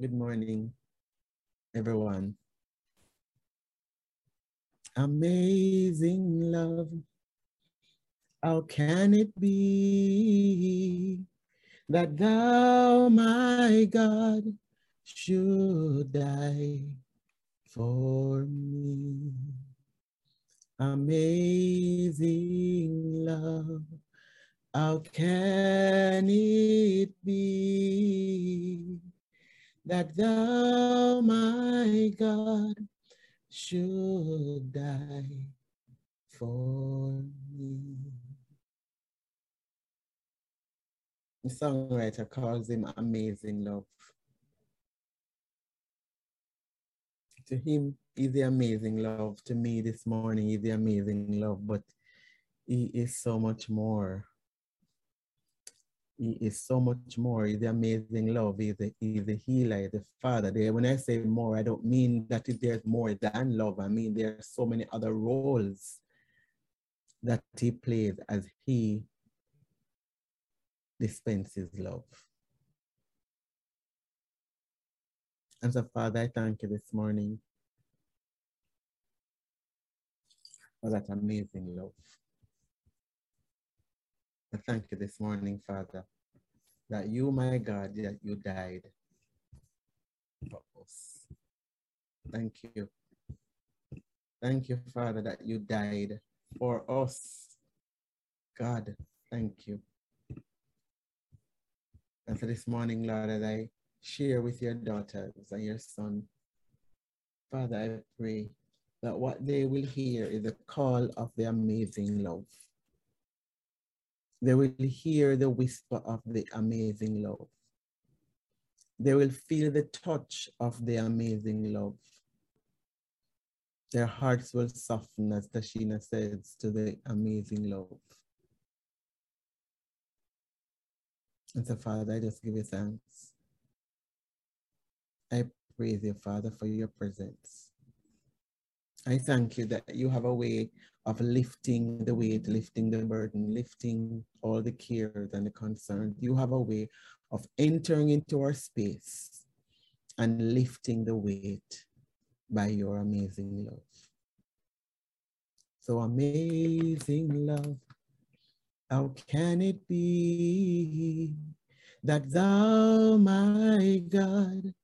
Good morning, everyone. Amazing love. How can it be that thou, my God, should die for me? Amazing love. How can it be that thou, my God, should die for me. The songwriter calls him amazing love. To him is the amazing love. To me this morning is the amazing love, but he is so much more. He is so much more. He's the amazing love. He's the, he's the healer, the father. When I say more, I don't mean that there's more than love. I mean there are so many other roles that he plays as he dispenses love. And so, Father, I thank you this morning for that amazing love. I thank you this morning, Father, that you, my God, that you died for us. Thank you. Thank you, Father, that you died for us. God, thank you. And for this morning, Lord, as I share with your daughters and your son, Father, I pray that what they will hear is a call of the amazing love. They will hear the whisper of the amazing love. They will feel the touch of the amazing love. Their hearts will soften, as Tashina says, to the amazing love. And so, Father, I just give you thanks. I praise you, Father, for your presence. I thank you that you have a way of lifting the weight, lifting the burden, lifting all the cares and the concerns. You have a way of entering into our space and lifting the weight by your amazing love. So amazing love, how can it be that thou, my God,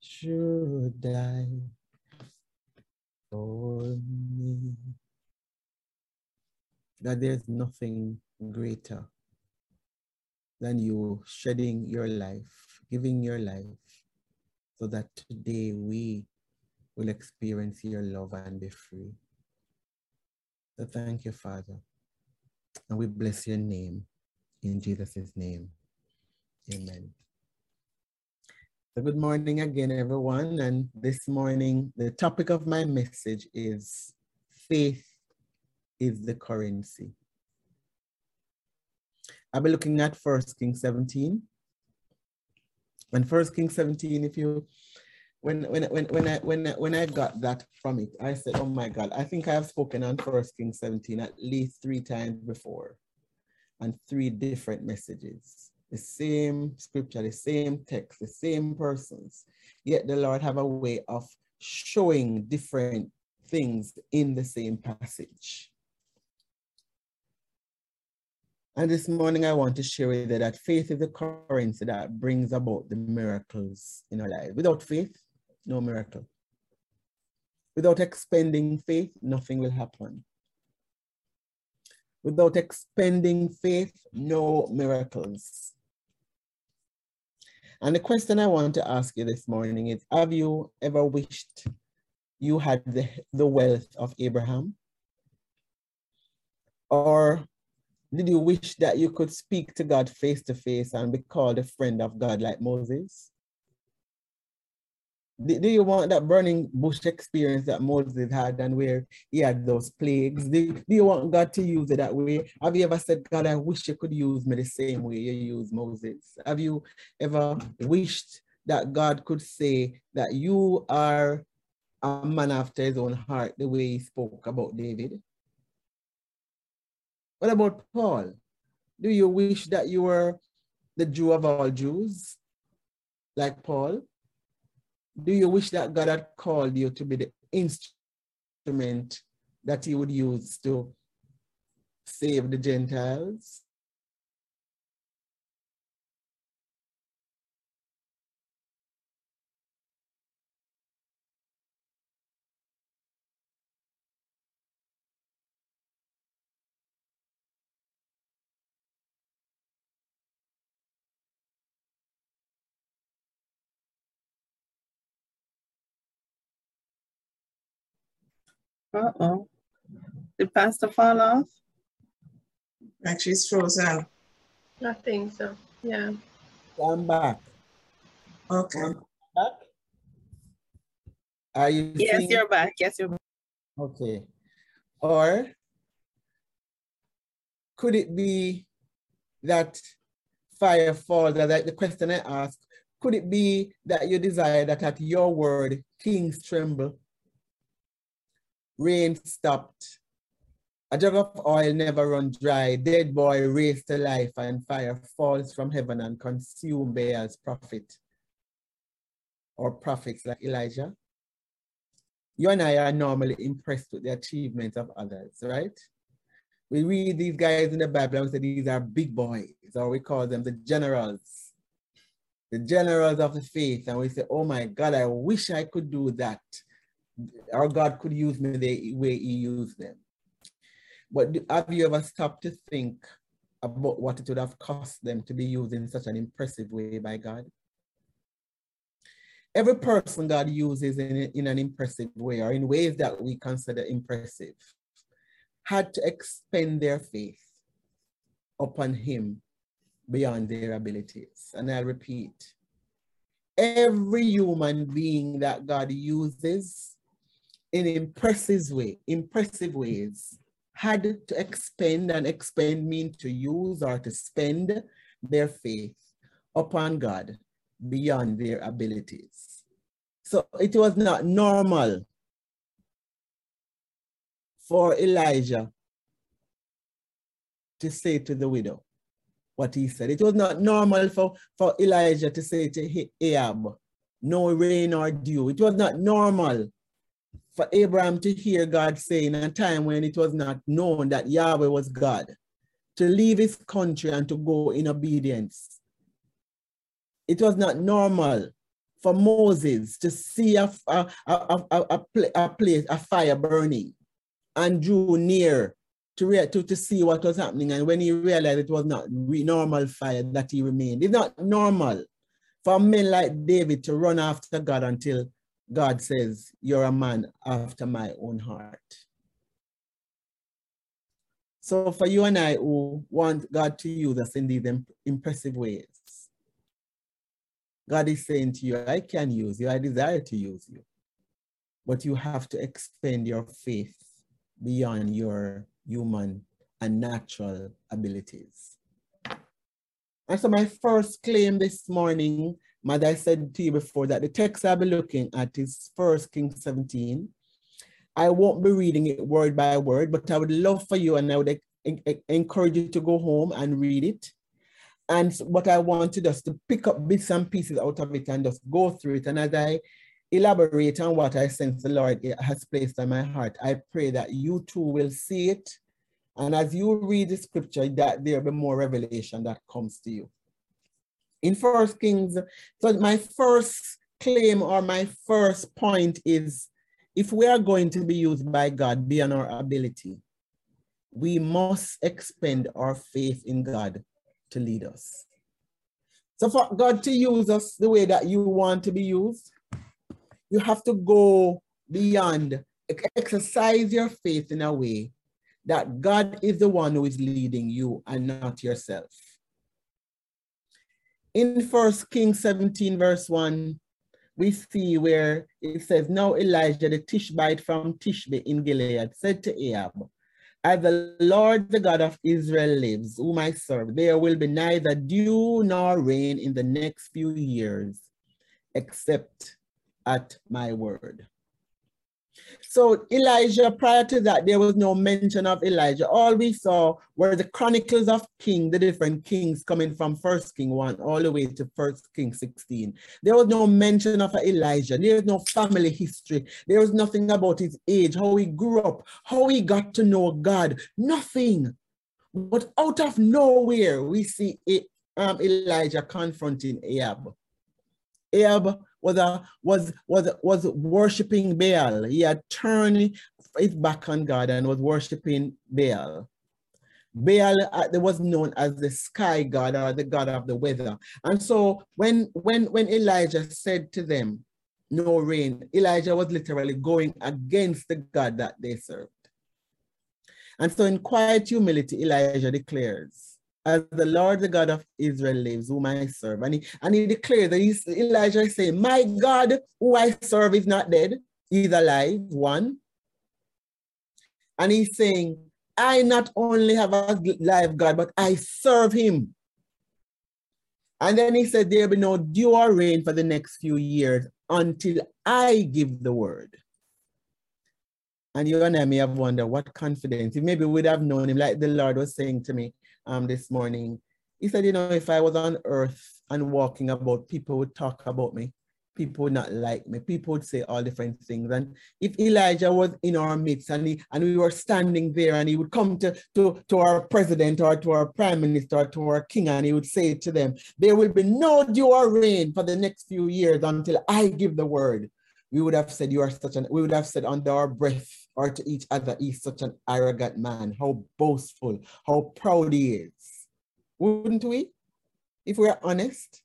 should die me. That there's nothing greater than you shedding your life, giving your life, so that today we will experience your love and be free. So thank you, Father. And we bless your name in Jesus' name. Amen. So good morning again, everyone. And this morning, the topic of my message is faith is the currency. I'll be looking at First Kings 17. And First Kings 17, if you when when when when I when when I got that from it, I said, "Oh my God! I think I have spoken on First Kings 17 at least three times before, and three different messages the same scripture, the same text, the same persons. Yet the Lord have a way of showing different things in the same passage. And this morning I want to share with you that faith is the currency that brings about the miracles in our life. Without faith, no miracle. Without expending faith, nothing will happen. Without expending faith, no miracles. And the question I want to ask you this morning is, have you ever wished you had the, the wealth of Abraham? Or did you wish that you could speak to God face to face and be called a friend of God like Moses? Do, do you want that burning bush experience that Moses had and where he had those plagues? Do, do you want God to use it that way? Have you ever said, God, I wish you could use me the same way you use Moses? Have you ever wished that God could say that you are a man after his own heart, the way he spoke about David? What about Paul? Do you wish that you were the Jew of all Jews? like Paul? Do you wish that God had called you to be the instrument that he would use to save the Gentiles? Uh-oh. Did Pastor fall off? Like she's frozen. I think so. Yeah. I'm back. Okay. I'm back. Are you Yes, seeing- you're back. Yes, you're back. Okay. Or could it be that fire falls, that like the question I asked, could it be that you desire that at your word, kings tremble, rain stopped, a jug of oil never run dry, dead boy raised to life, and fire falls from heaven and consume Baal's prophet or prophets like Elijah? you and I are normally impressed with the achievements of others, right? We read these guys in the Bible and we say these are big boys, or we call them the generals, the generals of the faith. And we say, oh my God, I wish I could do that. Or God could use me the way he used them. But have you ever stopped to think about what it would have cost them to be used in such an impressive way by God? every person God uses in, in an impressive way or in ways that we consider impressive had to expend their faith upon him beyond their abilities. And I'll repeat, every human being that God uses in impressive way, impressive ways, had to expend and expend mean to use or to spend their faith upon God beyond their abilities. So it was not normal for Elijah to say to the widow what he said. It was not normal for, for Elijah to say to Ahab, no rain or dew. It was not normal for Abraham to hear God say in a time when it was not known that Yahweh was God, to leave his country and to go in obedience it was not normal for Moses to see a, a, a, a, a, place, a fire burning and drew near to, to, to see what was happening. And when he realized it was not re- normal fire, that he remained. It's not normal for men like David to run after God until God says, You're a man after my own heart. So for you and I who want God to use us in these impressive ways, God is saying to you, I can use you, I desire to use you. But you have to expend your faith beyond your human and natural abilities. And so my first claim this morning, Mother, I said to you before that the text I'll be looking at is First Kings 17. I won't be reading it word by word, but I would love for you and I would en- en- encourage you to go home and read it. And what I want to just to pick up bits and pieces out of it and just go through it. And as I elaborate on what I sense the Lord has placed on my heart, I pray that you too will see it. And as you read the scripture, that there will be more revelation that comes to you. In First Kings, so my first claim or my first point is if we are going to be used by God beyond our ability, we must expend our faith in God to lead us. So for God to use us the way that you want to be used, you have to go beyond, exercise your faith in a way that God is the one who is leading you and not yourself. In First Kings 17, verse 1, we see where it says, Now Elijah the Tishbite from Tishbe in Gilead said to Ahab, As the Lord the God of Israel lives, whom I serve, there will be neither dew nor rain in the next few years, except at my word. So Elijah, prior to that, there was no mention of Elijah. All we saw were the chronicles of king, the different kings coming from First King 1 all the way to First King 16. There was no mention of Elijah. There was no family history. There was nothing about his age, how he grew up, how he got to know God. Nothing. But out of nowhere, we see um, Elijah confronting Ahab. Ahab was a, was was was worshiping Baal. He had turned his back on God and was worshiping Baal. Baal uh, was known as the sky god or the god of the weather. And so when when when Elijah said to them, no rain, Elijah was literally going against the God that they served. And so in quiet humility, Elijah declares, as the Lord, the God of Israel lives, whom I serve. And he, and he declared that he's, Elijah is saying, my God, who I serve is not dead, he's alive, one. And he's saying, I not only have a live God, but I serve him. And then he said, there will be no dew or rain for the next few years until I give the word. And you and I may have wondered what confidence. Maybe we'd have known him, like the Lord was saying to me, um, this morning. He said, you know, if I was on earth and walking about, people would talk about me. People would not like me. People would say all different things. And if Elijah was in our midst and, he, and we were standing there and he would come to, to, to our president or to our prime minister or to our king and he would say to them, there will be no dew or rain for the next few years until I give the word. We would have said, you are such an, we would have said under our breath, or to each other, he's such an arrogant man, how boastful, how proud he is. Wouldn't we? If we're honest.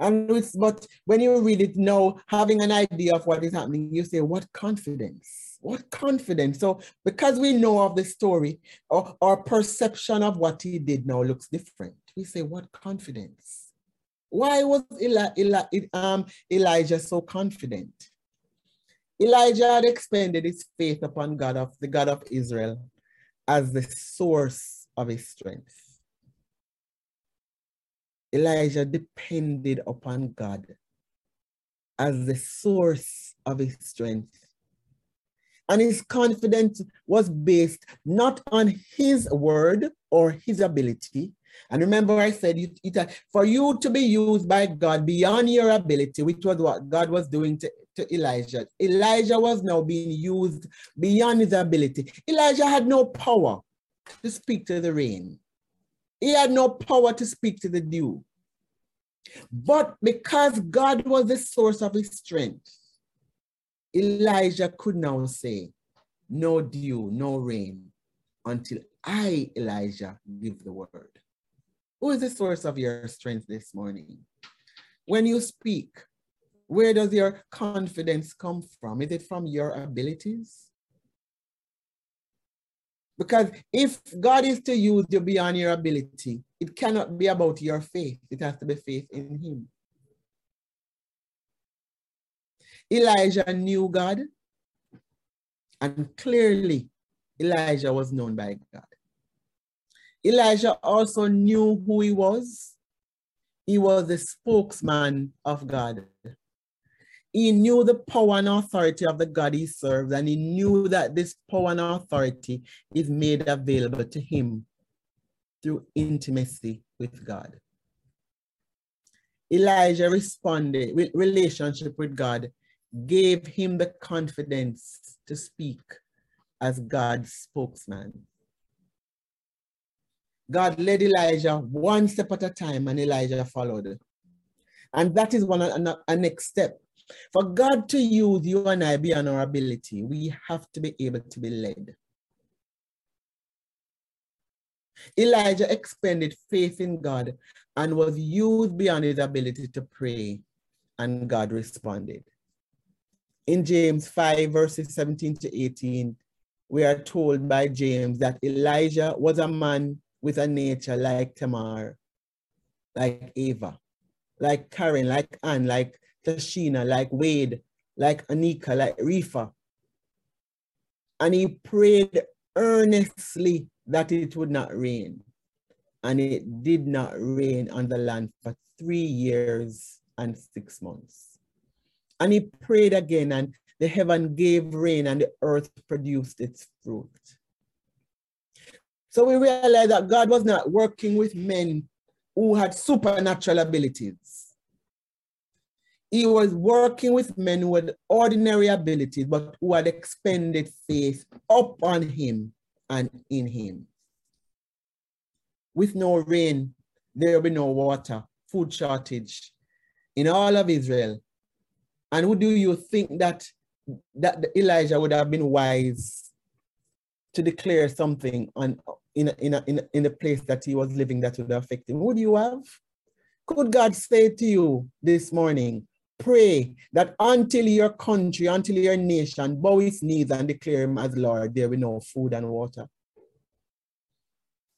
And it's, but when you read it now, having an idea of what is happening, you say, what confidence? What confidence? So because we know of the story, our, our perception of what he did now looks different. We say, what confidence? Why was Eli, Eli, um, Elijah so confident? Elijah had expended his faith upon God of the God of Israel as the source of his strength. Elijah depended upon God as the source of his strength. And his confidence was based not on his word or his ability. And remember, I said, it, it, for you to be used by God beyond your ability, which was what God was doing to to Elijah. Elijah was now being used beyond his ability. Elijah had no power to speak to the rain. He had no power to speak to the dew. But because God was the source of his strength, Elijah could now say, no dew, no rain, until I, Elijah, give the word. Who is the source of your strength this morning? When you speak, where does your confidence come from? Is it from your abilities? Because if God is to use you beyond your ability, it cannot be about your faith. It has to be faith in Him. Elijah knew God, and clearly Elijah was known by God. Elijah also knew who he was. He was the spokesman of God. He knew the power and authority of the God he serves, and he knew that this power and authority is made available to him through intimacy with God. Elijah responded with relationship with God, gave him the confidence to speak as God's spokesman. God led Elijah one step at a time and Elijah followed. And that is one a, next step for God to use you and I beyond our ability, we have to be able to be led. Elijah expended faith in God and was used beyond his ability to pray, and God responded. In James 5, verses 17 to 18, we are told by James that Elijah was a man with a nature like Tamar, like Ava, like Karen, like Anne, like Tashina, like Wade, like Anika, like Rifa. And he prayed earnestly that it would not rain. And it did not rain on the land for three years and six months. And he prayed again, and the heaven gave rain and the earth produced its fruit. So we realized that God was not working with men who had supernatural abilities. He was working with men who had ordinary abilities, but who had expended faith upon him and in him. With no rain, there will be no water, food shortage in all of Israel. And who do you think that, that Elijah would have been wise to declare something on in a, in, a, in, a, in the place that he was living that would affect him? Would you have? Could God say to you this morning, pray that until your country, until your nation bow its knees and declare him as Lord, there will no food and water?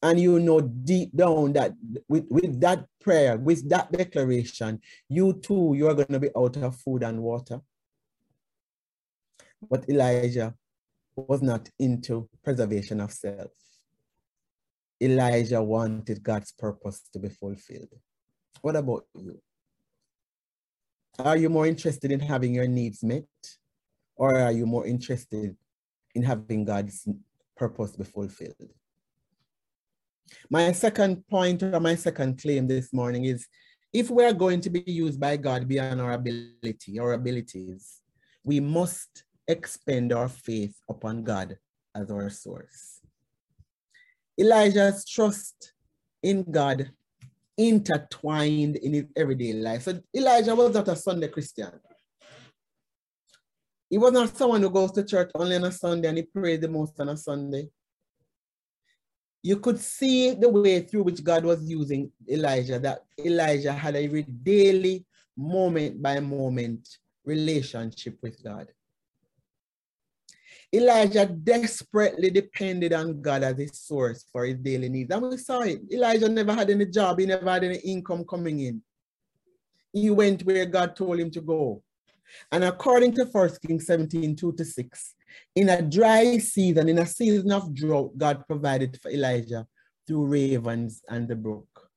And you know deep down that with, with that prayer, with that declaration, you too, you are going to be out of food and water. But Elijah was not into preservation of self. Elijah wanted God's purpose to be fulfilled. What about you? Are you more interested in having your needs met? Or are you more interested in having God's purpose be fulfilled? My second point or my second claim this morning is if we're going to be used by God beyond our ability, our abilities, we must expend our faith upon God as our source. Elijah's trust in God intertwined in his everyday life. So Elijah was not a Sunday Christian. He was not someone who goes to church only on a Sunday and he prays the most on a Sunday you could see the way through which God was using Elijah, that Elijah had a daily, moment by moment relationship with God. Elijah desperately depended on God as his source for his daily needs. And we saw it. Elijah never had any job, he never had any income coming in. He went where God told him to go. And according to 1 Kings 17, 2 to 6, in a dry season, in a season of drought, God provided for Elijah through ravens and the brook.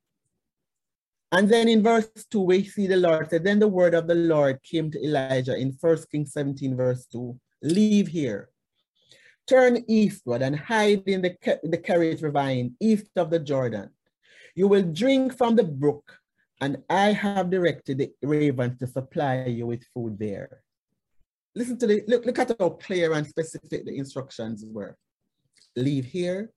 And then in verse 2, we see the Lord said, Then the word of the Lord came to Elijah in 1 Kings 17, verse 2 Leave here, turn eastward and hide in the, the Kerith ravine east of the Jordan. You will drink from the brook, and I have directed the ravens to supply you with food there listen to the, look, look at how clear and specific the instructions were. Leave here,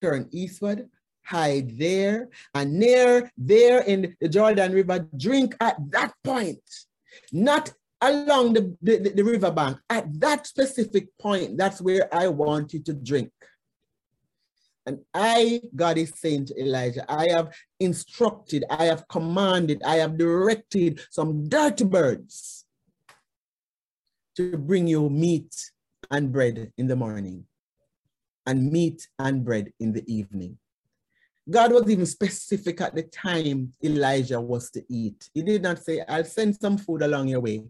turn eastward, hide there, and near there in the Jordan River, drink at that point, not along the, the, the riverbank. At that specific point, that's where I want you to drink. And I, God is saying to Elijah, I have instructed, I have commanded, I have directed some dirty birds to bring you meat and bread in the morning and meat and bread in the evening. God was even specific at the time Elijah was to eat. He did not say, I'll send some food along your way.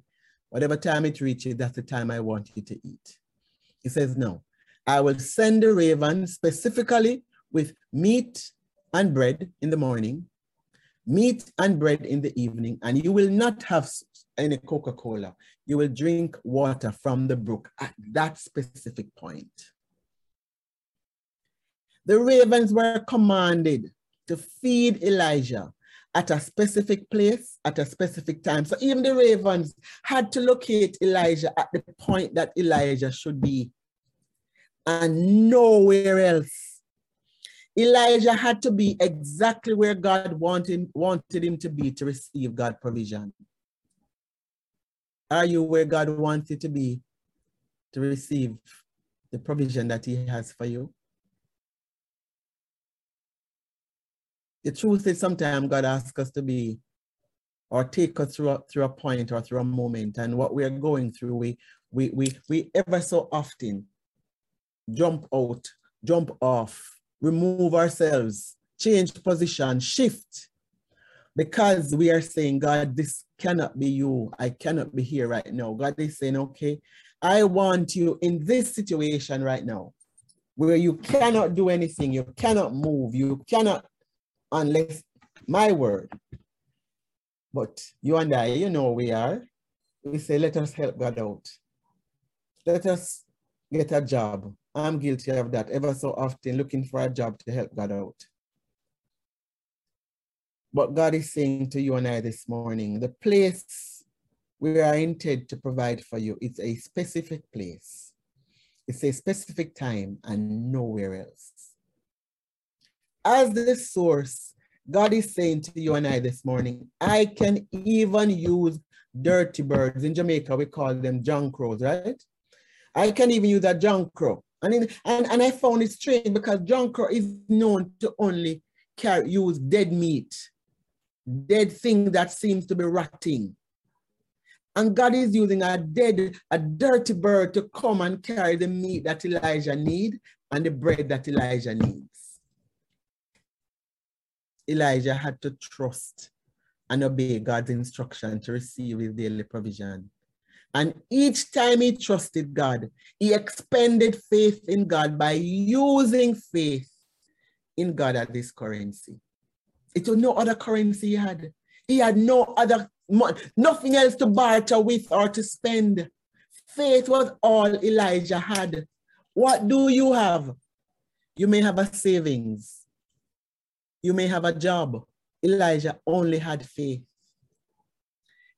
Whatever time it reaches, that's the time I want you to eat. He says, no, I will send the raven specifically with meat and bread in the morning, meat and bread in the evening, and you will not have any Coca-Cola. You will drink water from the brook at that specific point. The ravens were commanded to feed Elijah at a specific place at a specific time. So even the ravens had to locate Elijah at the point that Elijah should be and nowhere else. Elijah had to be exactly where God wanted, wanted him to be to receive God provision. Are you where God wants you to be to receive the provision that He has for you? The truth is sometimes God asks us to be or take us through a, through a point or through a moment. And what we are going through, we, we, we, we ever so often jump out, jump off, remove ourselves, change position, shift because we are saying, God, this cannot be you. I cannot be here right now. God is saying, okay, I want you in this situation right now where you cannot do anything, you cannot move, you cannot, unless my word. But you and I, you know we are. We say, let us help God out. Let us get a job. I'm guilty of that ever so often, looking for a job to help God out. But God is saying to you and I this morning, the place we are intended to provide for you, it's a specific place. It's a specific time and nowhere else. As the source, God is saying to you and I this morning, I can even use dirty birds. In Jamaica, we call them John crows, right? I can even use a John crow. And, in, and, and I found it strange because John crow is known to only carry, use dead meat dead thing that seems to be rotting. And God is using a dead, a dirty bird to come and carry the meat that Elijah need and the bread that Elijah needs. Elijah had to trust and obey God's instruction to receive his daily provision. And each time he trusted God, he expended faith in God by using faith in God as his currency. It was no other currency he had. He had no other, nothing else to barter with or to spend. Faith was all Elijah had. What do you have? You may have a savings. You may have a job. Elijah only had faith.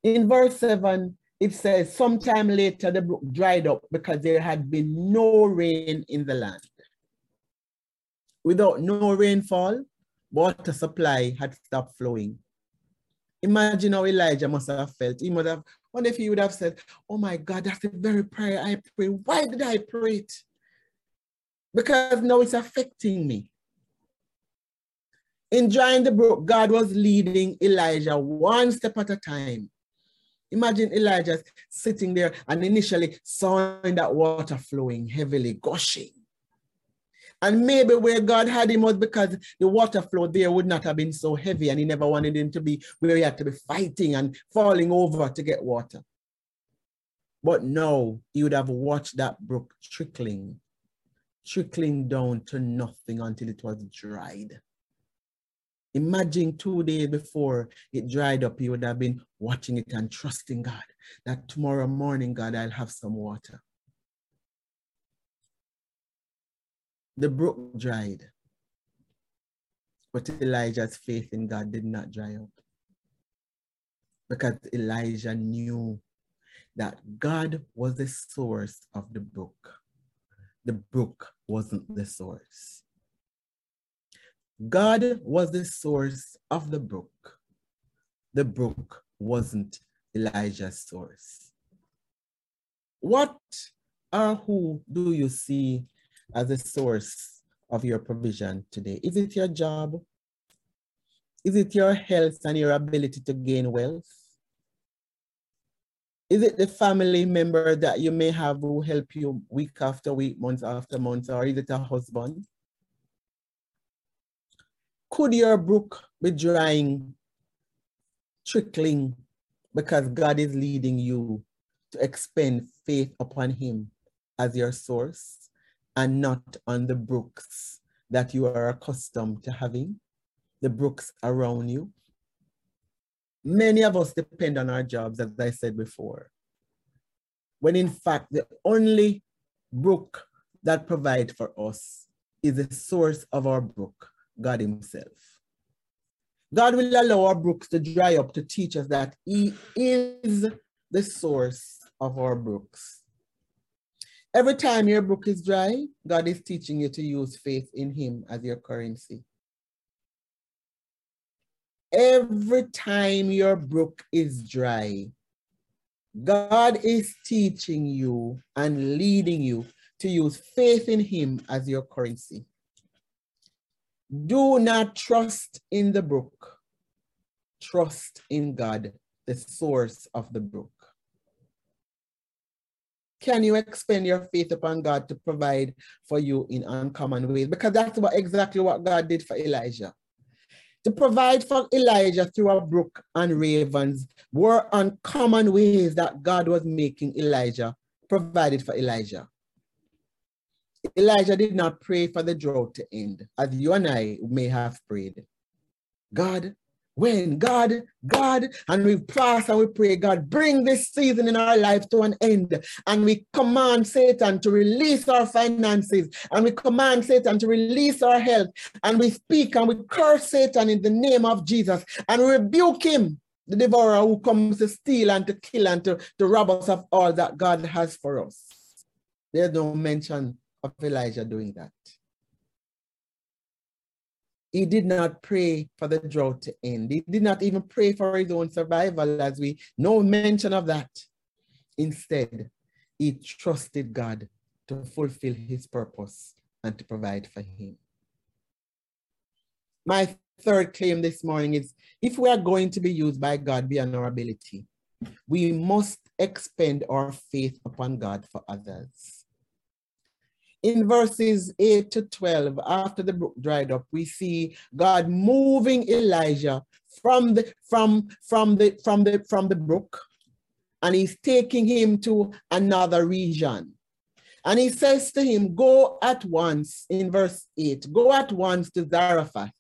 In verse 7, it says, sometime later the brook dried up because there had been no rain in the land. Without no rainfall, water supply had stopped flowing. Imagine how Elijah must have felt. He must have, wonder if he would have said, Oh my God, that's the very prayer I pray. Why did I pray it? Because now it's affecting me. In drying the brook, God was leading Elijah one step at a time. Imagine Elijah sitting there and initially sawing that water flowing heavily, gushing. And maybe where God had him was because the water flow there would not have been so heavy and he never wanted him to be where he had to be fighting and falling over to get water. But no, he would have watched that brook trickling, trickling down to nothing until it was dried. Imagine two days before it dried up, you would have been watching it and trusting God that tomorrow morning, God, I'll have some water. The brook dried, but Elijah's faith in God did not dry up. Because Elijah knew that God was the source of the brook. The brook wasn't the source. God was the source of the brook. The brook wasn't Elijah's source. What or who do you see as a source of your provision today? Is it your job? Is it your health and your ability to gain wealth? Is it the family member that you may have who help you week after week, month after month, or is it a husband? Could your brook be drying, trickling, because God is leading you to expend faith upon Him as your source? and not on the brooks that you are accustomed to having, the brooks around you. Many of us depend on our jobs, as I said before, when in fact the only brook that provides for us is the source of our brook, God Himself. God will allow our brooks to dry up to teach us that He is the source of our brooks. Every time your brook is dry, God is teaching you to use faith in Him as your currency. Every time your brook is dry, God is teaching you and leading you to use faith in Him as your currency. Do not trust in the brook. Trust in God, the source of the brook. Can you expend your faith upon God to provide for you in uncommon ways? Because that's what exactly what God did for Elijah. To provide for Elijah through a brook and ravens were uncommon ways that God was making Elijah provided for Elijah. Elijah did not pray for the drought to end, as you and I may have prayed. God, when God, God, and we fast and we pray, God, bring this season in our life to an end. And we command Satan to release our finances, and we command Satan to release our health, and we speak and we curse Satan in the name of Jesus, and rebuke him, the devourer who comes to steal and to kill and to, to rob us of all that God has for us. There's no mention of Elijah doing that. He did not pray for the drought to end. He did not even pray for his own survival, as we no mention of that. Instead, he trusted God to fulfill his purpose and to provide for him. My third claim this morning is if we are going to be used by God beyond our ability, we must expend our faith upon God for others in verses 8 to 12, after the brook dried up, we see God moving Elijah from the from from the from the from the brook, and he's taking him to another region. And he says to him, Go at once, in verse 8, go at once to Zarephath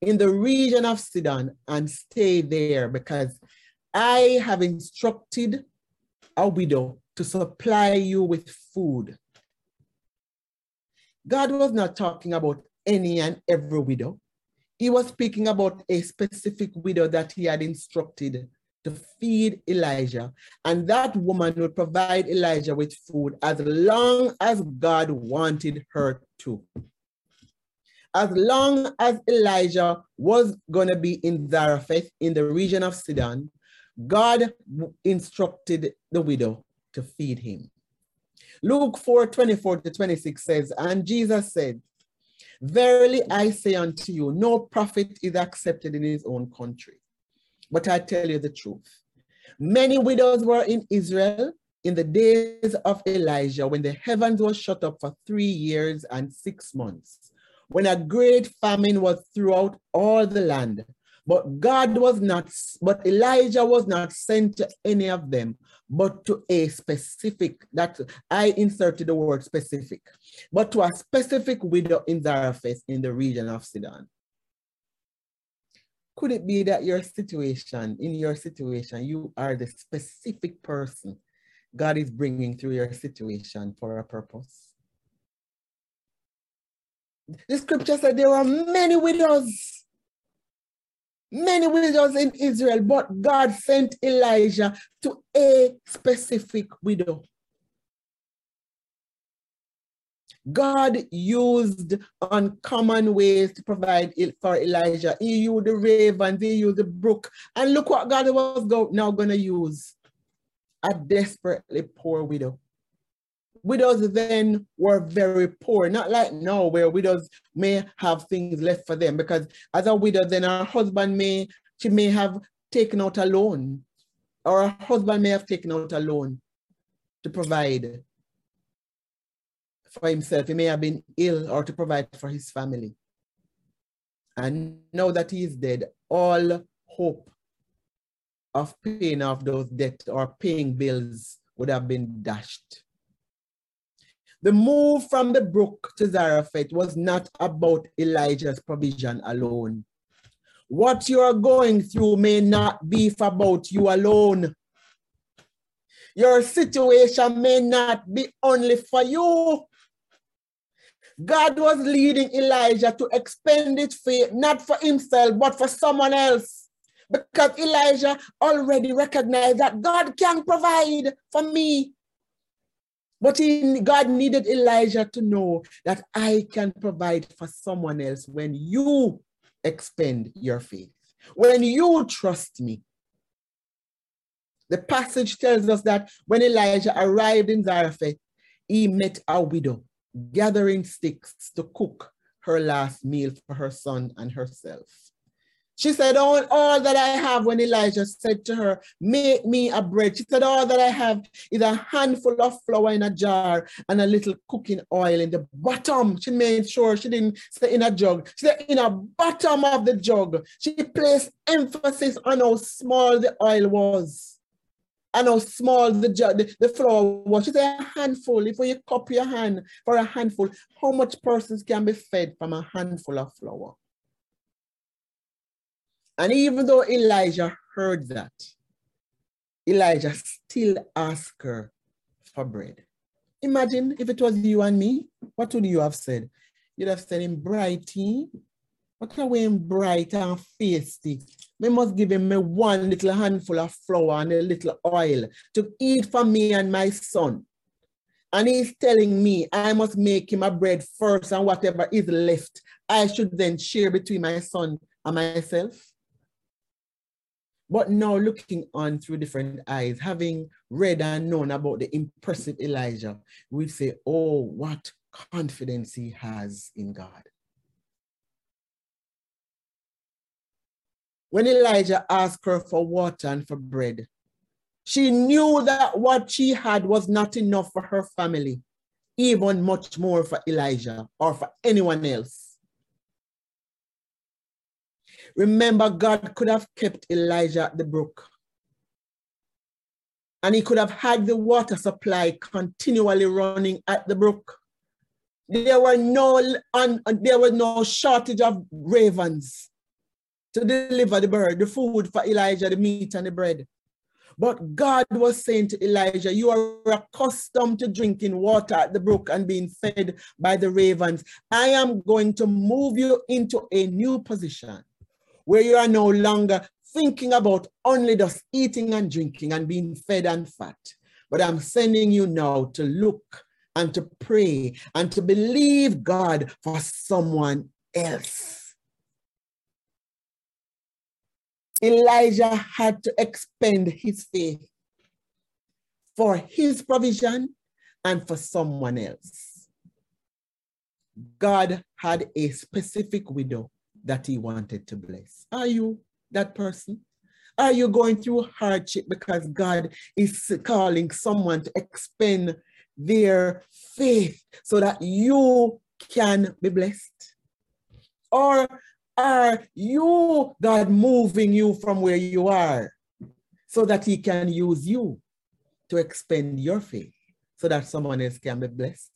in the region of Sidon and stay there because I have instructed a widow to supply you with food. God was not talking about any and every widow. He was speaking about a specific widow that he had instructed to feed Elijah. And that woman would provide Elijah with food as long as God wanted her to. As long as Elijah was going to be in Zarephath in the region of Sidon, God instructed the widow to feed him. Luke 4 24 to 26 says, And Jesus said, Verily I say unto you, no prophet is accepted in his own country. But I tell you the truth. Many widows were in Israel in the days of Elijah when the heavens were shut up for three years and six months, when a great famine was throughout all the land. But God was not, but Elijah was not sent to any of them, but to a specific, that I inserted the word specific, but to a specific widow in Zarephath in the region of Sidon. Could it be that your situation, in your situation, you are the specific person God is bringing through your situation for a purpose? The scripture said there were many widows many widows in Israel, but God sent Elijah to a specific widow. God used uncommon ways to provide for Elijah. He used the ravens, he used the brook. And look what God was go now going to use. A desperately poor widow. Widows then were very poor, not like now where widows may have things left for them because as a widow, then her husband may, she may have taken out a loan or her husband may have taken out a loan to provide for himself. He may have been ill or to provide for his family. And now that he is dead, all hope of paying off those debts or paying bills would have been dashed. The move from the brook to Zarephath was not about Elijah's provision alone. What you are going through may not be about you alone. Your situation may not be only for you. God was leading Elijah to expend his faith, not for himself, but for someone else. Because Elijah already recognized that God can provide for me. But he, God needed Elijah to know that I can provide for someone else when you expend your faith, when you trust me. The passage tells us that when Elijah arrived in Zarephath, he met a widow gathering sticks to cook her last meal for her son and herself. She said, all, all that I have, when Elijah said to her, make me a bread. She said, all that I have is a handful of flour in a jar and a little cooking oil in the bottom. She made sure she didn't say in a jug. She said, in a bottom of the jug. She placed emphasis on how small the oil was and how small the, the, the flour was. She said, a handful. If you cup your hand for a handful, how much persons can be fed from a handful of flour? And even though Elijah heard that, Elijah still asked her for bread. Imagine if it was you and me, what would you have said? You'd have said him brighty. What are we in bright and feisty? We must give him a one little handful of flour and a little oil to eat for me and my son. And he's telling me I must make him a bread first and whatever is left, I should then share between my son and myself. But now looking on through different eyes, having read and known about the impressive Elijah, we say, oh, what confidence he has in God. When Elijah asked her for water and for bread, she knew that what she had was not enough for her family, even much more for Elijah or for anyone else. Remember, God could have kept Elijah at the brook. And he could have had the water supply continually running at the brook. There were no un, there was no shortage of ravens to deliver the bird, the food for Elijah, the meat and the bread. But God was saying to Elijah, You are accustomed to drinking water at the brook and being fed by the ravens. I am going to move you into a new position where you are no longer thinking about only just eating and drinking and being fed and fat. But I'm sending you now to look and to pray and to believe God for someone else. Elijah had to expend his faith for his provision and for someone else. God had a specific widow that he wanted to bless. Are you that person? Are you going through hardship because God is calling someone to expend their faith so that you can be blessed? Or are you, God, moving you from where you are so that he can use you to expend your faith so that someone else can be blessed?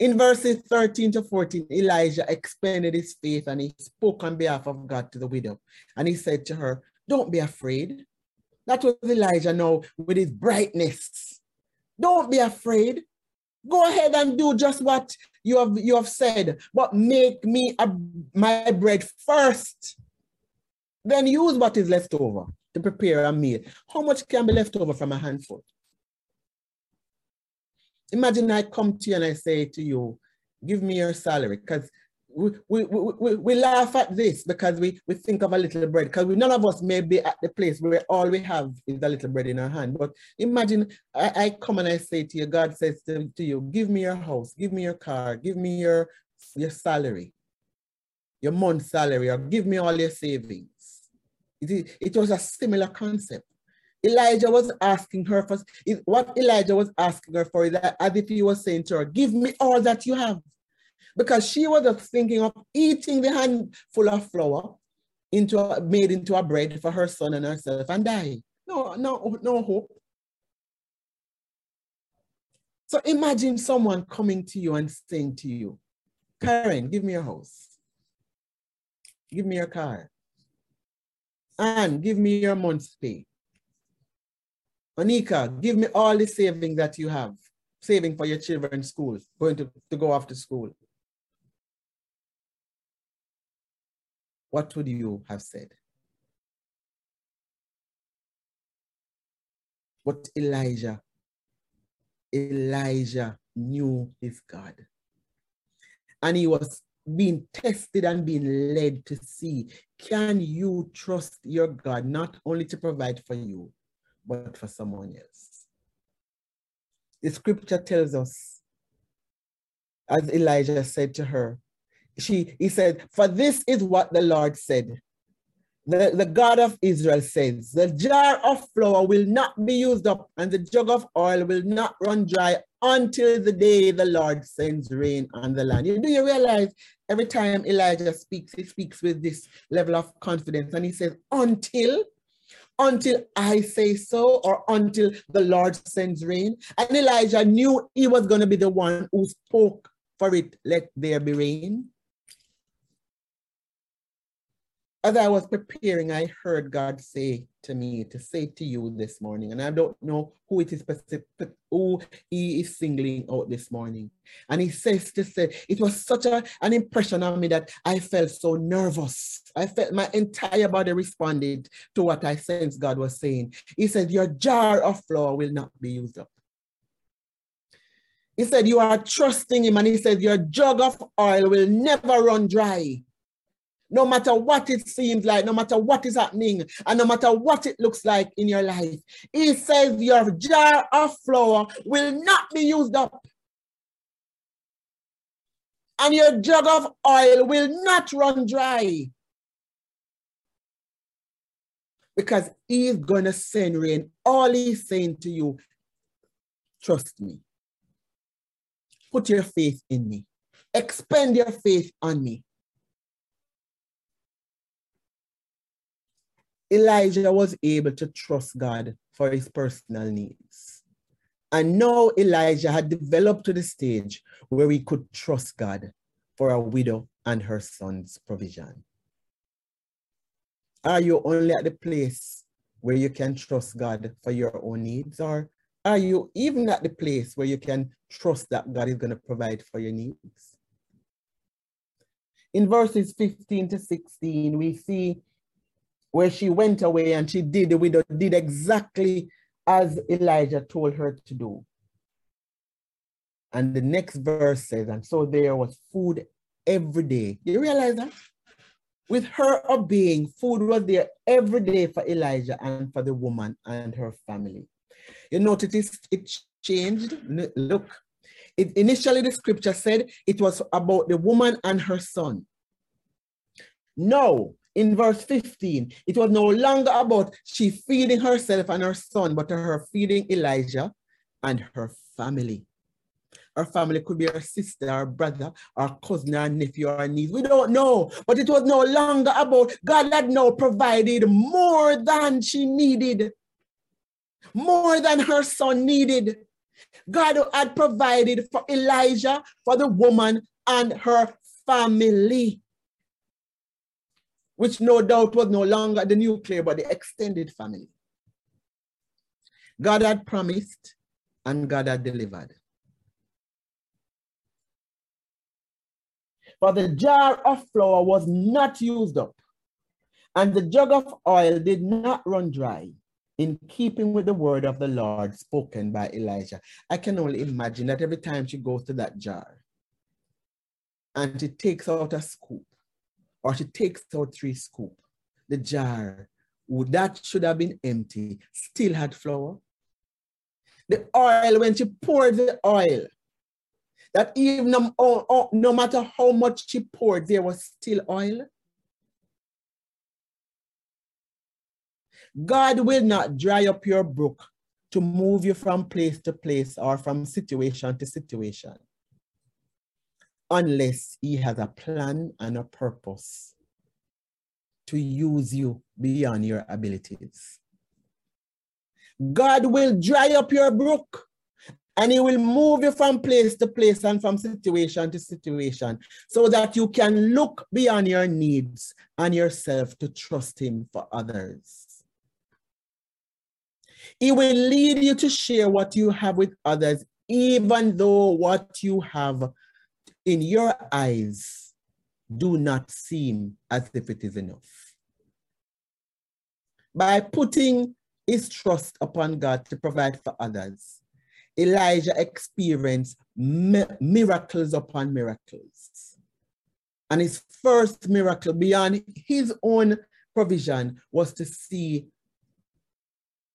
In verses 13 to 14, Elijah expanded his faith and he spoke on behalf of God to the widow. And he said to her, Don't be afraid. That was Elijah now with his brightness. Don't be afraid. Go ahead and do just what you have, you have said, but make me a, my bread first. Then use what is left over to prepare a meal. How much can be left over from a handful? Imagine I come to you and I say to you, give me your salary, because we, we, we, we laugh at this because we, we think of a little bread, because none of us may be at the place where all we have is a little bread in our hand. But imagine I, I come and I say to you, God says to, to you, give me your house, give me your car, give me your, your salary, your month salary, or give me all your savings. It, it was a similar concept. Elijah was asking her for what Elijah was asking her for is that as if he was saying to her, Give me all that you have. Because she was just thinking of eating the handful of flour into a, made into a bread for her son and herself and die. No, no, no hope. So imagine someone coming to you and saying to you, Karen, give me your house. Give me your car. And give me your month's pay. Anika, give me all the saving that you have, saving for your children's school, going to, to go to school. What would you have said? But Elijah, Elijah knew his God. And he was being tested and being led to see, can you trust your God not only to provide for you, but for someone else. The scripture tells us, as Elijah said to her, she, he said, For this is what the Lord said. The, the God of Israel says, The jar of flour will not be used up, and the jug of oil will not run dry until the day the Lord sends rain on the land. Do you realize every time Elijah speaks, he speaks with this level of confidence, and he says, Until until I say so or until the Lord sends rain. And Elijah knew he was going to be the one who spoke for it, let there be rain. As I was preparing, I heard God say to me to say to you this morning, and I don't know who it is specific, who He is singling out this morning. And He says to say, it was such a, an impression on me that I felt so nervous. I felt my entire body responded to what I sensed God was saying. He said, Your jar of flour will not be used up. He said, You are trusting Him, and He said, Your jug of oil will never run dry no matter what it seems like, no matter what is happening, and no matter what it looks like in your life. He says your jar of flour will not be used up. And your jug of oil will not run dry. Because he's going to send rain. All he's saying to you, trust me. Put your faith in me. Expend your faith on me. Elijah was able to trust God for his personal needs. And now Elijah had developed to the stage where he could trust God for a widow and her son's provision. Are you only at the place where you can trust God for your own needs? Or are you even at the place where you can trust that God is going to provide for your needs? In verses 15 to 16, we see where she went away and she did, the widow did exactly as Elijah told her to do. And the next verse says, and so there was food every day. Do you realize that? With her obeying, food was there every day for Elijah and for the woman and her family. You notice it changed. Look, it, initially the scripture said it was about the woman and her son. No, in verse 15, it was no longer about she feeding herself and her son, but her feeding Elijah and her family. Her family could be her sister, her brother, her cousin, her nephew, or niece. We don't know. But it was no longer about God had now provided more than she needed, more than her son needed. God had provided for Elijah, for the woman, and her family which no doubt was no longer the nuclear, but the extended family. God had promised and God had delivered. For the jar of flour was not used up, and the jug of oil did not run dry, in keeping with the word of the Lord spoken by Elijah. I can only imagine that every time she goes to that jar and she takes out a scoop, or she takes out three scoop. The jar that should have been empty still had flour. The oil, when she poured the oil, that even no, oh, oh, no matter how much she poured, there was still oil. God will not dry up your brook to move you from place to place or from situation to situation unless he has a plan and a purpose to use you beyond your abilities. God will dry up your brook and he will move you from place to place and from situation to situation so that you can look beyond your needs and yourself to trust him for others. He will lead you to share what you have with others, even though what you have in your eyes do not seem as if it is enough. By putting his trust upon God to provide for others, Elijah experienced mi miracles upon miracles. And his first miracle beyond his own provision was to see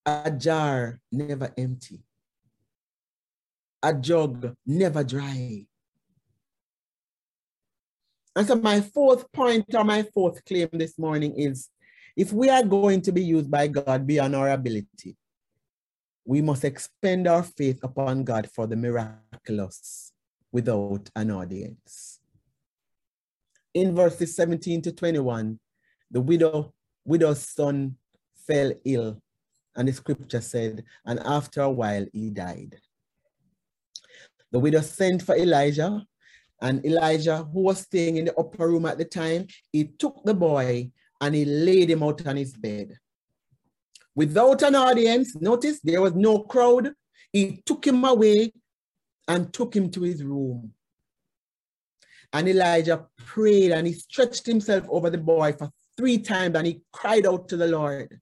a jar never empty, a jug never dry, and so my fourth point or my fourth claim this morning is if we are going to be used by God beyond our ability, we must expend our faith upon God for the miraculous without an audience. In verses 17 to 21, the widow, widow's son fell ill, and the scripture said, and after a while he died. The widow sent for Elijah, and Elijah, who was staying in the upper room at the time, he took the boy and he laid him out on his bed. Without an audience, notice there was no crowd. He took him away and took him to his room. And Elijah prayed and he stretched himself over the boy for three times and he cried out to the Lord.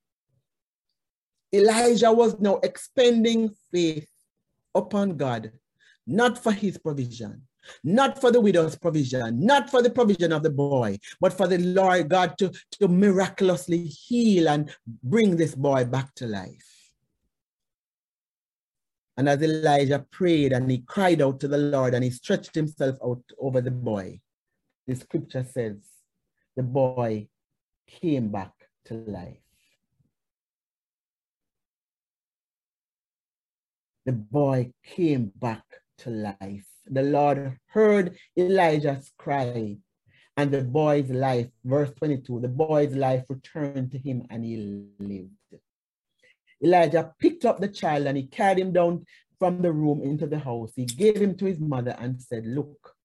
Elijah was now expending faith upon God, not for his provision, not for the widow's provision, not for the provision of the boy, but for the Lord God to, to miraculously heal and bring this boy back to life. And as Elijah prayed and he cried out to the Lord and he stretched himself out over the boy, the scripture says the boy came back to life. The boy came back to life. The Lord heard Elijah's cry and the boy's life, verse 22, the boy's life returned to him and he lived. Elijah picked up the child and he carried him down from the room into the house. He gave him to his mother and said, Look,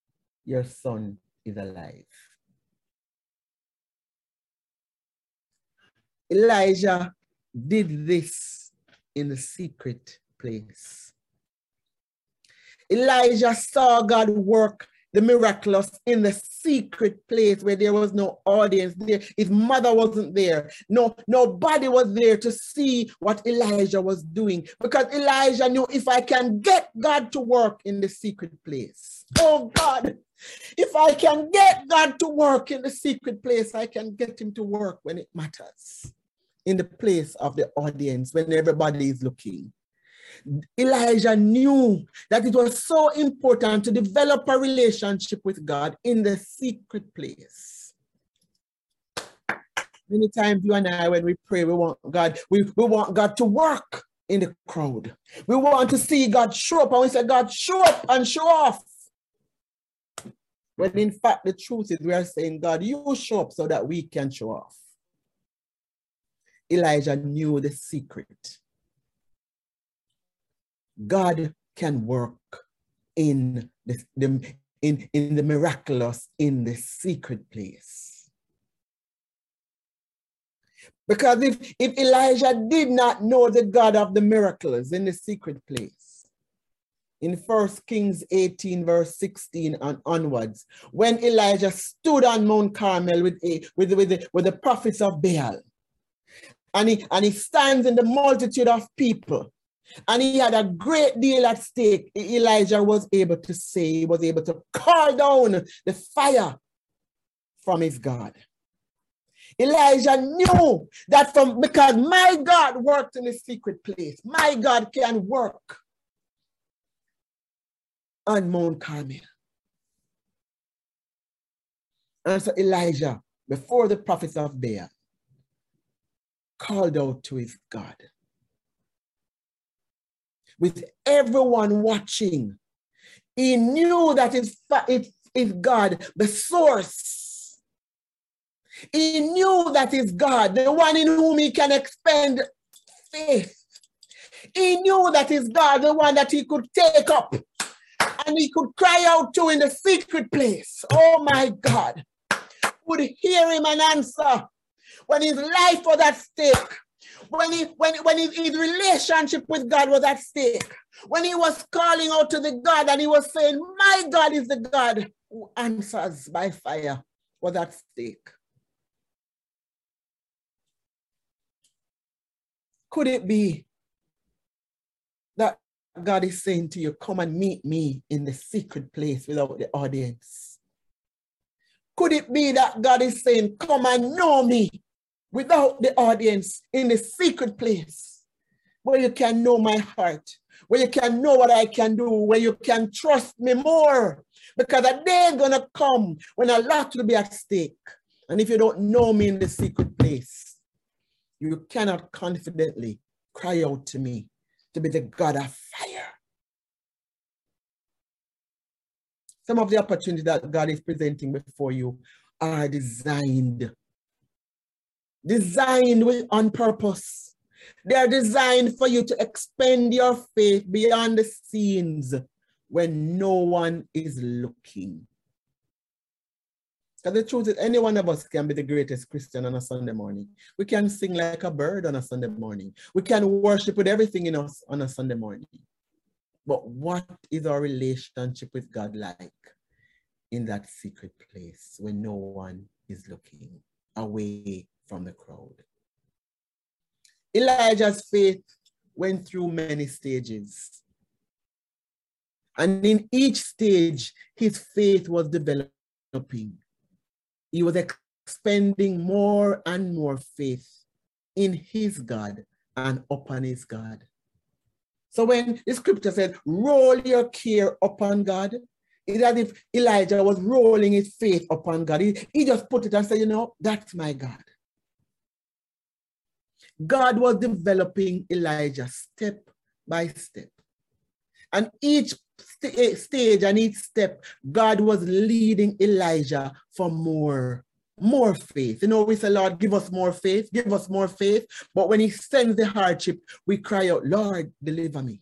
your son is alive. Elijah did this in the secret place. Elijah saw God work the miraculous in the secret place where there was no audience there. His mother wasn't there. No, nobody was there to see what Elijah was doing because Elijah knew if I can get God to work in the secret place. Oh God, if I can get God to work in the secret place, I can get him to work when it matters in the place of the audience when everybody is looking. Elijah knew that it was so important to develop a relationship with God in the secret place. Many times you and I, when we pray, we want God, we, we want God to work in the crowd. We want to see God show up, and we say, God, show up and show off. When in fact, the truth is we are saying, God, you show up so that we can show off. Elijah knew the secret. God can work in the, the, in, in the miraculous, in the secret place. Because if, if Elijah did not know the God of the miracles in the secret place, in First Kings 18, verse 16 and onwards, when Elijah stood on Mount Carmel with, a, with, with, the, with the prophets of Baal, and he, and he stands in the multitude of people, and he had a great deal at stake. Elijah was able to say, he was able to call down the fire from his God. Elijah knew that from because my God worked in a secret place, my God can work on Mount Carmel. And so Elijah, before the prophets of Baal, called out to his God with everyone watching. He knew that it's God, the source. He knew that is God, the one in whom he can expend faith. He knew that is God, the one that he could take up and he could cry out to in the secret place. Oh my God. Would hear him and answer when his life was at stake when he when when his, his relationship with God was at stake, when he was calling out to the God and he was saying, "My God is the God who answers by fire," was at stake. Could it be that God is saying to you, "Come and meet me in the secret place without the audience"? Could it be that God is saying, "Come and know me without the audience in the secret place where you can know my heart, where you can know what I can do, where you can trust me more. Because a day is gonna come when a lot will be at stake. And if you don't know me in the secret place, you cannot confidently cry out to me to be the God of fire. Some of the opportunities that God is presenting before you are designed designed with on purpose. They are designed for you to expand your faith beyond the scenes when no one is looking. Because the truth is, any one of us can be the greatest Christian on a Sunday morning. We can sing like a bird on a Sunday morning. We can worship with everything in us on a Sunday morning. But what is our relationship with God like in that secret place when no one is looking away from the crowd? Elijah's faith went through many stages. And in each stage, his faith was developing. He was expending more and more faith in his God and upon his God. So when the scripture said, roll your care upon God, it's as if Elijah was rolling his faith upon God. He, he just put it and said, you know, that's my God. God was developing Elijah step by step. And each st eh, stage and each step, God was leading Elijah for more, more faith. You know, we say, Lord, give us more faith, give us more faith. But when he sends the hardship, we cry out, Lord, deliver me.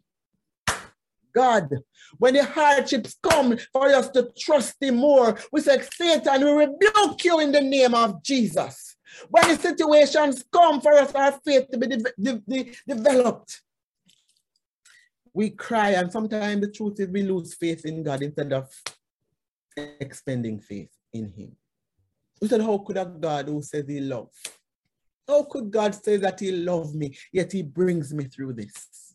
God, when the hardships come for us to trust him more, we say, Satan, we rebuke you in the name of Jesus. When the situations come for us, our faith to be de de de developed, we cry, and sometimes the truth is we lose faith in God instead of expending faith in Him. We said, How could a God who says He loves? How could God say that He loves me, yet He brings me through this?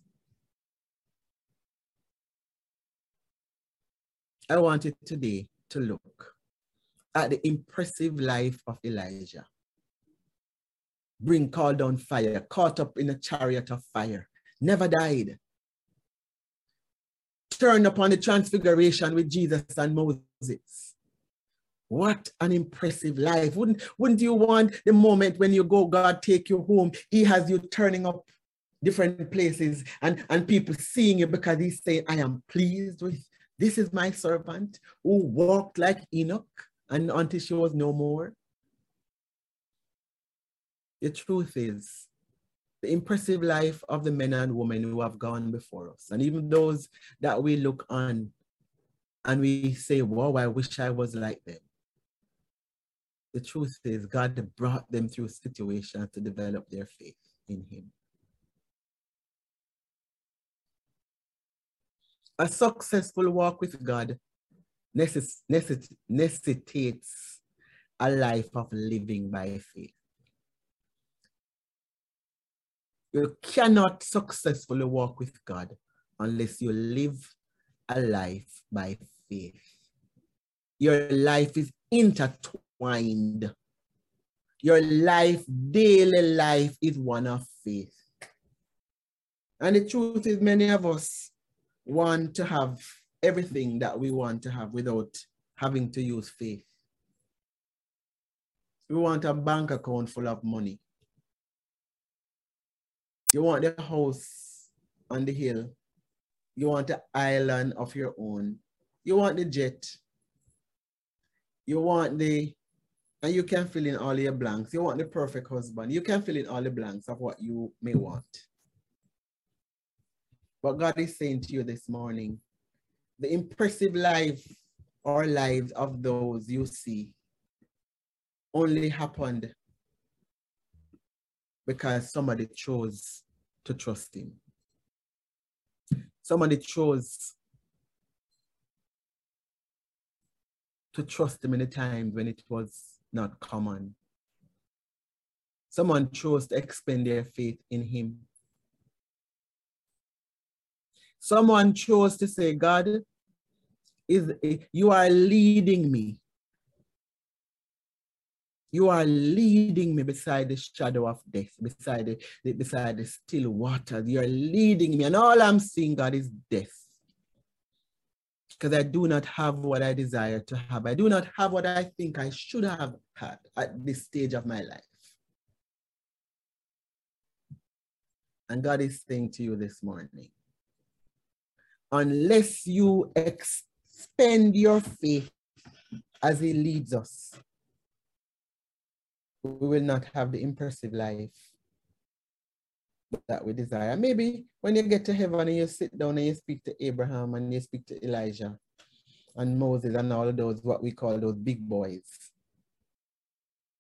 I want you today to look at the impressive life of Elijah. Bring called down fire, caught up in a chariot of fire, never died, turn upon the transfiguration with Jesus and Moses. What an impressive life. Wouldn't, wouldn't you want the moment when you go, God take you home, he has you turning up different places and, and people seeing you because he's saying, I am pleased with, this is my servant who walked like Enoch and until she was no more. The truth is, the impressive life of the men and women who have gone before us, and even those that we look on and we say, wow, I wish I was like them. The truth is God brought them through situations to develop their faith in him. A successful walk with God necess necessitates a life of living by faith. You cannot successfully walk with God unless you live a life by faith. Your life is intertwined. Your life, daily life, is one of faith. And the truth is, many of us want to have everything that we want to have without having to use faith. We want a bank account full of money. You want the house on the hill. You want the island of your own. You want the jet. You want the, and you can fill in all your blanks. You want the perfect husband. You can fill in all the blanks of what you may want. But God is saying to you this morning, the impressive life or lives of those you see only happened because somebody chose to trust him. Somebody chose to trust him in a time when it was not common. Someone chose to expend their faith in him. Someone chose to say, God, is you are leading me you are leading me beside the shadow of death, beside the, the, beside the still waters. You're leading me, and all I'm seeing, God, is death. Because I do not have what I desire to have. I do not have what I think I should have had at this stage of my life. And God is saying to you this morning, unless you expend your faith as He leads us, we will not have the impressive life that we desire. Maybe when you get to heaven and you sit down and you speak to Abraham and you speak to Elijah and Moses and all those, what we call those big boys,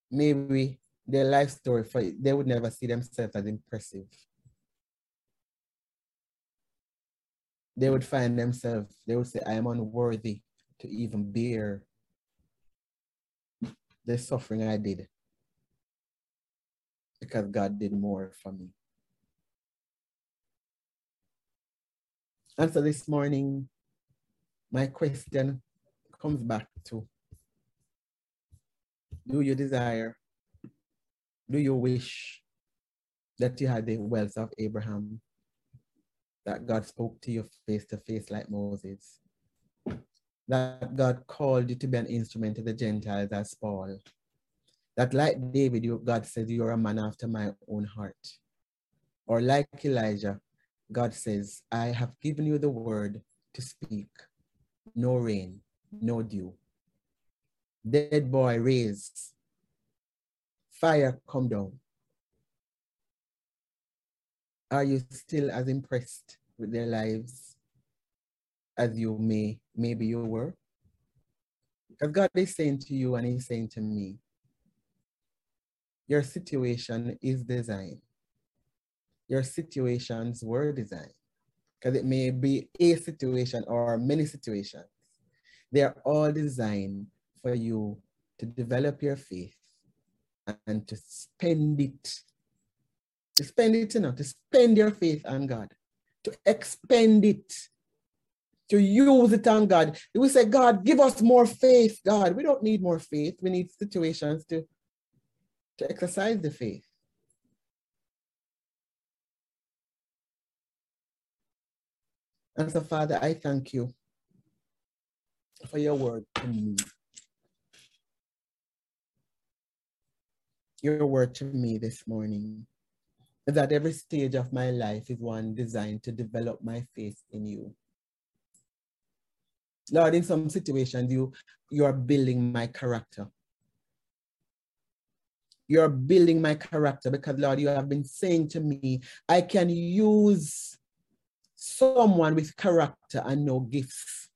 maybe their life story for they would never see themselves as impressive. They would find themselves, they would say, I am unworthy to even bear the suffering I did because God did more for me. And so this morning, my question comes back to do you desire, do you wish that you had the wealth of Abraham, that God spoke to you face to face like Moses, that God called you to be an instrument to the Gentiles as Paul, that like David, you, God says, you're a man after my own heart. Or like Elijah, God says, I have given you the word to speak. No rain, no dew. Dead boy raised. Fire come down. Are you still as impressed with their lives as you may, maybe you were? Because God is saying to you and he's saying to me, your situation is designed. Your situations were designed. Because it may be a situation or many situations. They're all designed for you to develop your faith and to spend it. To spend it, you know, to spend your faith on God, to expend it, to use it on God. We say, God, give us more faith, God. We don't need more faith. We need situations to to exercise the faith. And so, Father, I thank you for your word to me. Your word to me this morning is that every stage of my life is one designed to develop my faith in you. Lord, in some situations, you, you are building my character. You're building my character because, Lord, you have been saying to me, I can use someone with character and no gifts,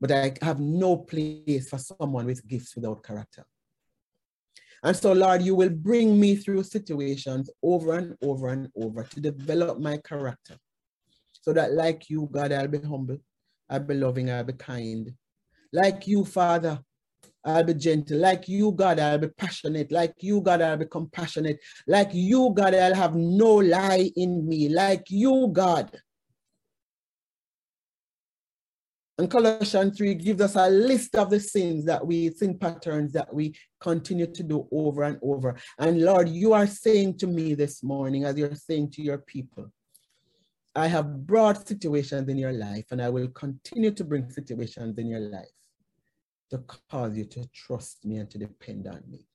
but I have no place for someone with gifts without character. And so, Lord, you will bring me through situations over and over and over to develop my character. So that, like you, God, I'll be humble, I'll be loving, I'll be kind. Like you, Father, I'll be gentle. Like you, God, I'll be passionate. Like you, God, I'll be compassionate. Like you, God, I'll have no lie in me. Like you, God. And Colossians 3 gives us a list of the sins that we, sin patterns that we continue to do over and over. And Lord, you are saying to me this morning, as you're saying to your people, I have brought situations in your life and I will continue to bring situations in your life to cause you to trust me and to depend on me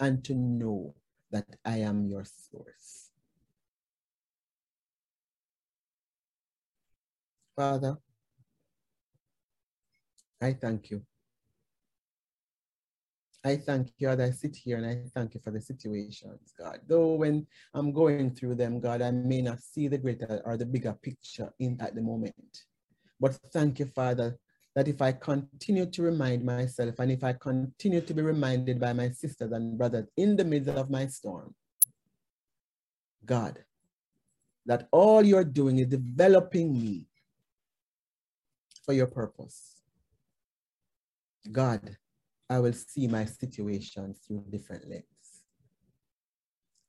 and to know that I am your source. Father, I thank you. I thank you as I sit here and I thank you for the situations, God. Though when I'm going through them, God, I may not see the greater or the bigger picture in at the moment. But thank you, Father, that if I continue to remind myself and if I continue to be reminded by my sisters and brothers in the midst of my storm, God, that all you're doing is developing me for your purpose. God, I will see my situation through different lens.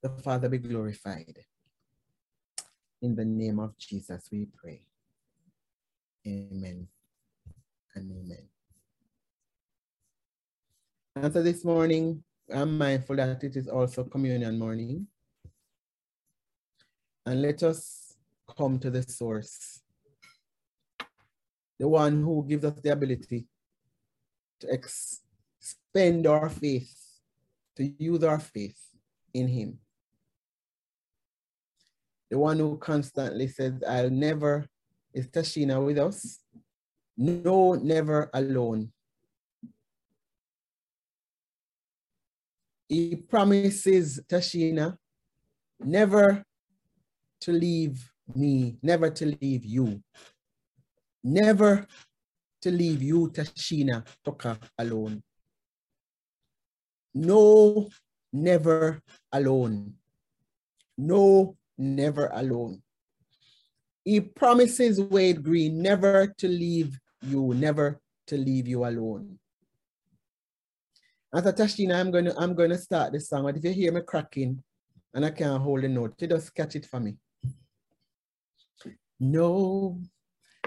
The Father be glorified. In the name of Jesus, we pray. Amen and amen. And so this morning, I'm mindful that it is also communion morning. And let us come to the source, the one who gives us the ability to expend our faith, to use our faith in him. The one who constantly says, I'll never, is Tashina with us? No, never alone. He promises Tashina never to leave me, never to leave you, never to leave you, Tashina Toka, alone. No never alone. No, never alone. He promises Wade Green never to leave you, never to leave you alone. As a Tashina, I'm going to I'm going to start this song, but if you hear me cracking and I can't hold a note, you just catch it for me. No,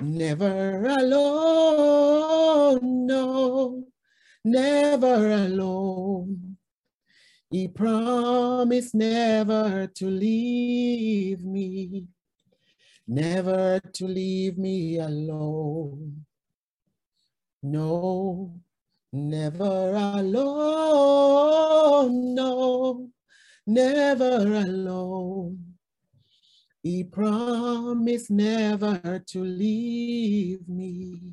never alone, no, never alone. He promised never to leave me, never to leave me alone. No, never alone, no, never alone. He promised never to leave me,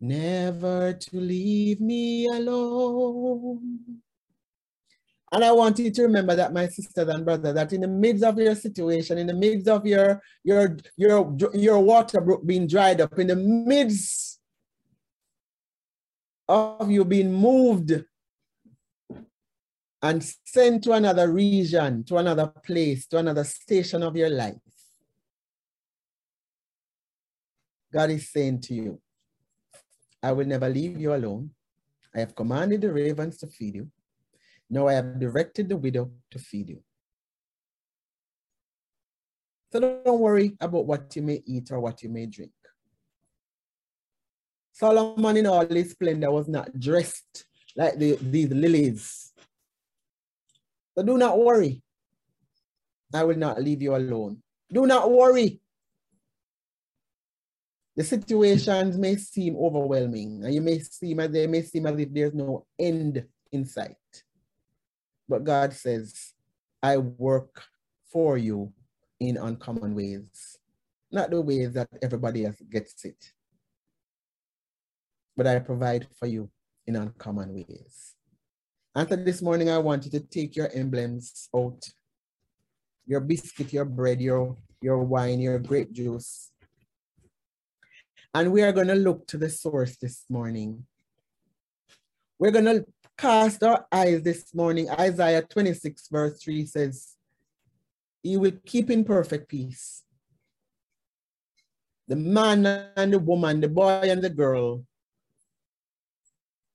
never to leave me alone. And I want you to remember that, my sisters and brothers, that in the midst of your situation, in the midst of your your your your water being dried up, in the midst of you being moved and sent to another region, to another place, to another station of your life, God is saying to you, I will never leave you alone. I have commanded the ravens to feed you. Now I have directed the widow to feed you. So don't worry about what you may eat or what you may drink. Solomon in all his splendor was not dressed like the, these lilies. So do not worry. I will not leave you alone. Do not worry. The situations may seem overwhelming and you may seem as they may seem as if there's no end in sight. But God says, I work for you in uncommon ways, not the ways that everybody else gets it. But I provide for you in uncommon ways. And so this morning, I want you to take your emblems out your biscuit, your bread, your, your wine, your grape juice. And we are going to look to the source this morning. We're going to cast our eyes this morning. Isaiah 26, verse 3 says, He will keep in perfect peace. The man and the woman, the boy and the girl,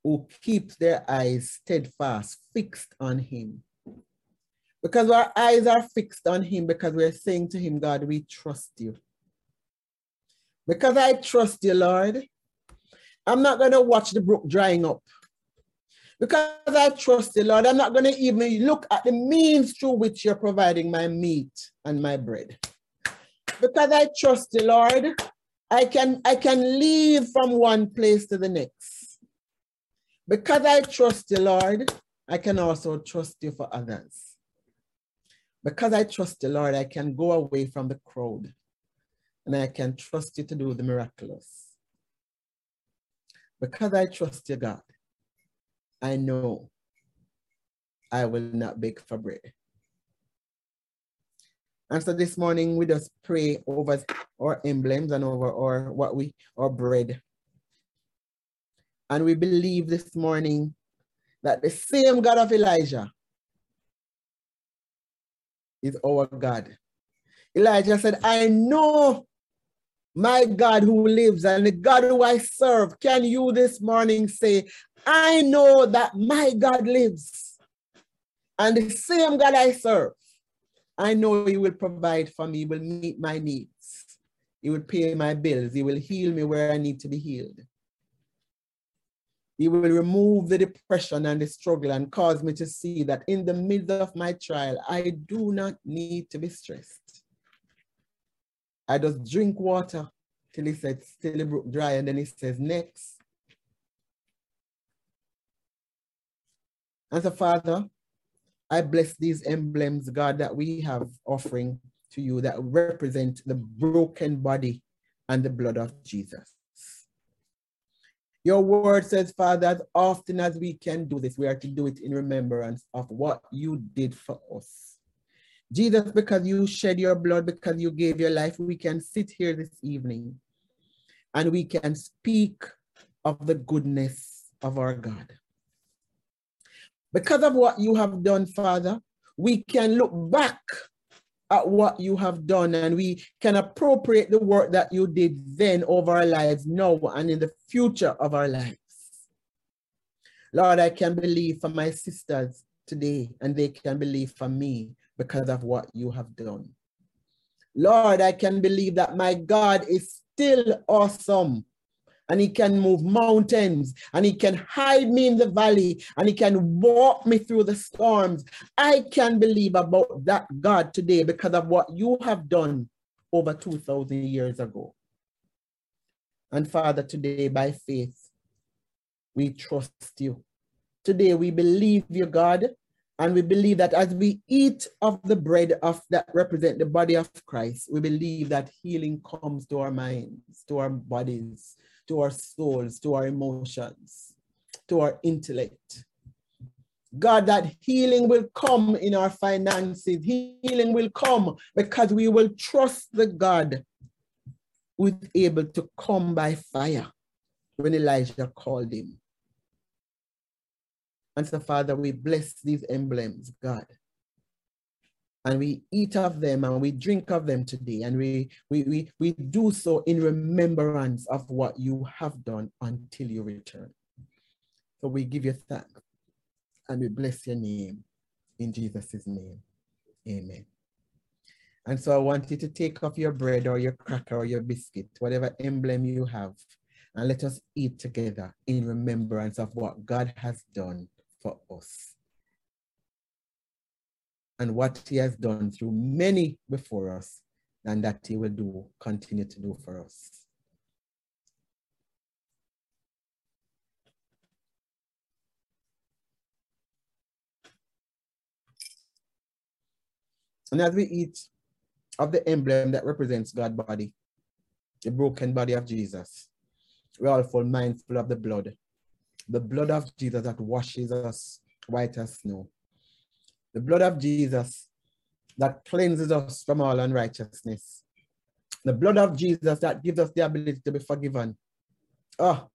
who keep their eyes steadfast, fixed on him. Because our eyes are fixed on him because we're saying to him, God, we trust you. Because I trust you, Lord, I'm not going to watch the brook drying up. Because I trust you, Lord, I'm not going to even look at the means through which you're providing my meat and my bread. Because I trust you, Lord, I can, I can leave from one place to the next. Because I trust the Lord, I can also trust you for others. Because I trust the Lord, I can go away from the crowd and I can trust you to do the miraculous. Because I trust you, God, I know I will not beg for bread. And so this morning we just pray over our emblems and over our what we our bread. And we believe this morning that the same God of Elijah is our God. Elijah said, I know my God who lives and the God who I serve. Can you this morning say, I know that my God lives and the same God I serve, I know he will provide for me, he will meet my needs. He will pay my bills. He will heal me where I need to be healed. He will remove the depression and the struggle and cause me to see that in the midst of my trial, I do not need to be stressed. I just drink water till he said, still brook dry. And then he says, next. And so, Father, I bless these emblems, God, that we have offering to you that represent the broken body and the blood of Jesus. Your word says, Father, as often as we can do this, we are to do it in remembrance of what you did for us. Jesus, because you shed your blood, because you gave your life, we can sit here this evening and we can speak of the goodness of our God. Because of what you have done, Father, we can look back at what you have done and we can appropriate the work that you did then over our lives now and in the future of our lives. Lord, I can believe for my sisters today and they can believe for me because of what you have done. Lord, I can believe that my God is still awesome and he can move mountains and he can hide me in the valley and he can walk me through the storms. I can believe about that God today because of what you have done over 2,000 years ago. And Father, today by faith, we trust you. Today we believe you, God, and we believe that as we eat of the bread of that represent the body of Christ, we believe that healing comes to our minds, to our bodies, to our souls, to our emotions, to our intellect. God, that healing will come in our finances. Healing will come because we will trust the God who is able to come by fire when Elijah called him. And so, Father, we bless these emblems, God and we eat of them and we drink of them today and we, we, we, we do so in remembrance of what you have done until you return. So we give you thanks and we bless your name in Jesus' name. Amen. And so I want you to take off your bread or your cracker or your biscuit, whatever emblem you have, and let us eat together in remembrance of what God has done for us and what he has done through many before us and that he will do, continue to do for us. And as we eat of the emblem that represents God's body, the broken body of Jesus, we're all mindful of the blood, the blood of Jesus that washes us white as snow the blood of Jesus that cleanses us from all unrighteousness. The blood of Jesus that gives us the ability to be forgiven. Oh,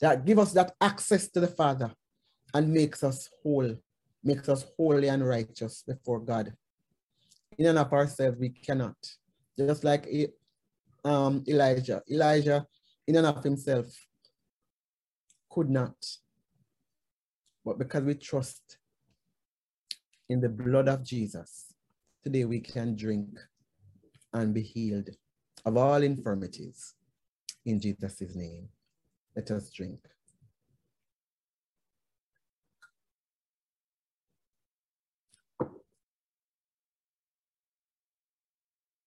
that gives us that access to the Father and makes us whole, makes us holy and righteous before God. In and of ourselves, we cannot. Just like um, Elijah. Elijah, in and of himself, could not. But because we trust in the blood of Jesus, today we can drink and be healed of all infirmities. In Jesus' name, let us drink.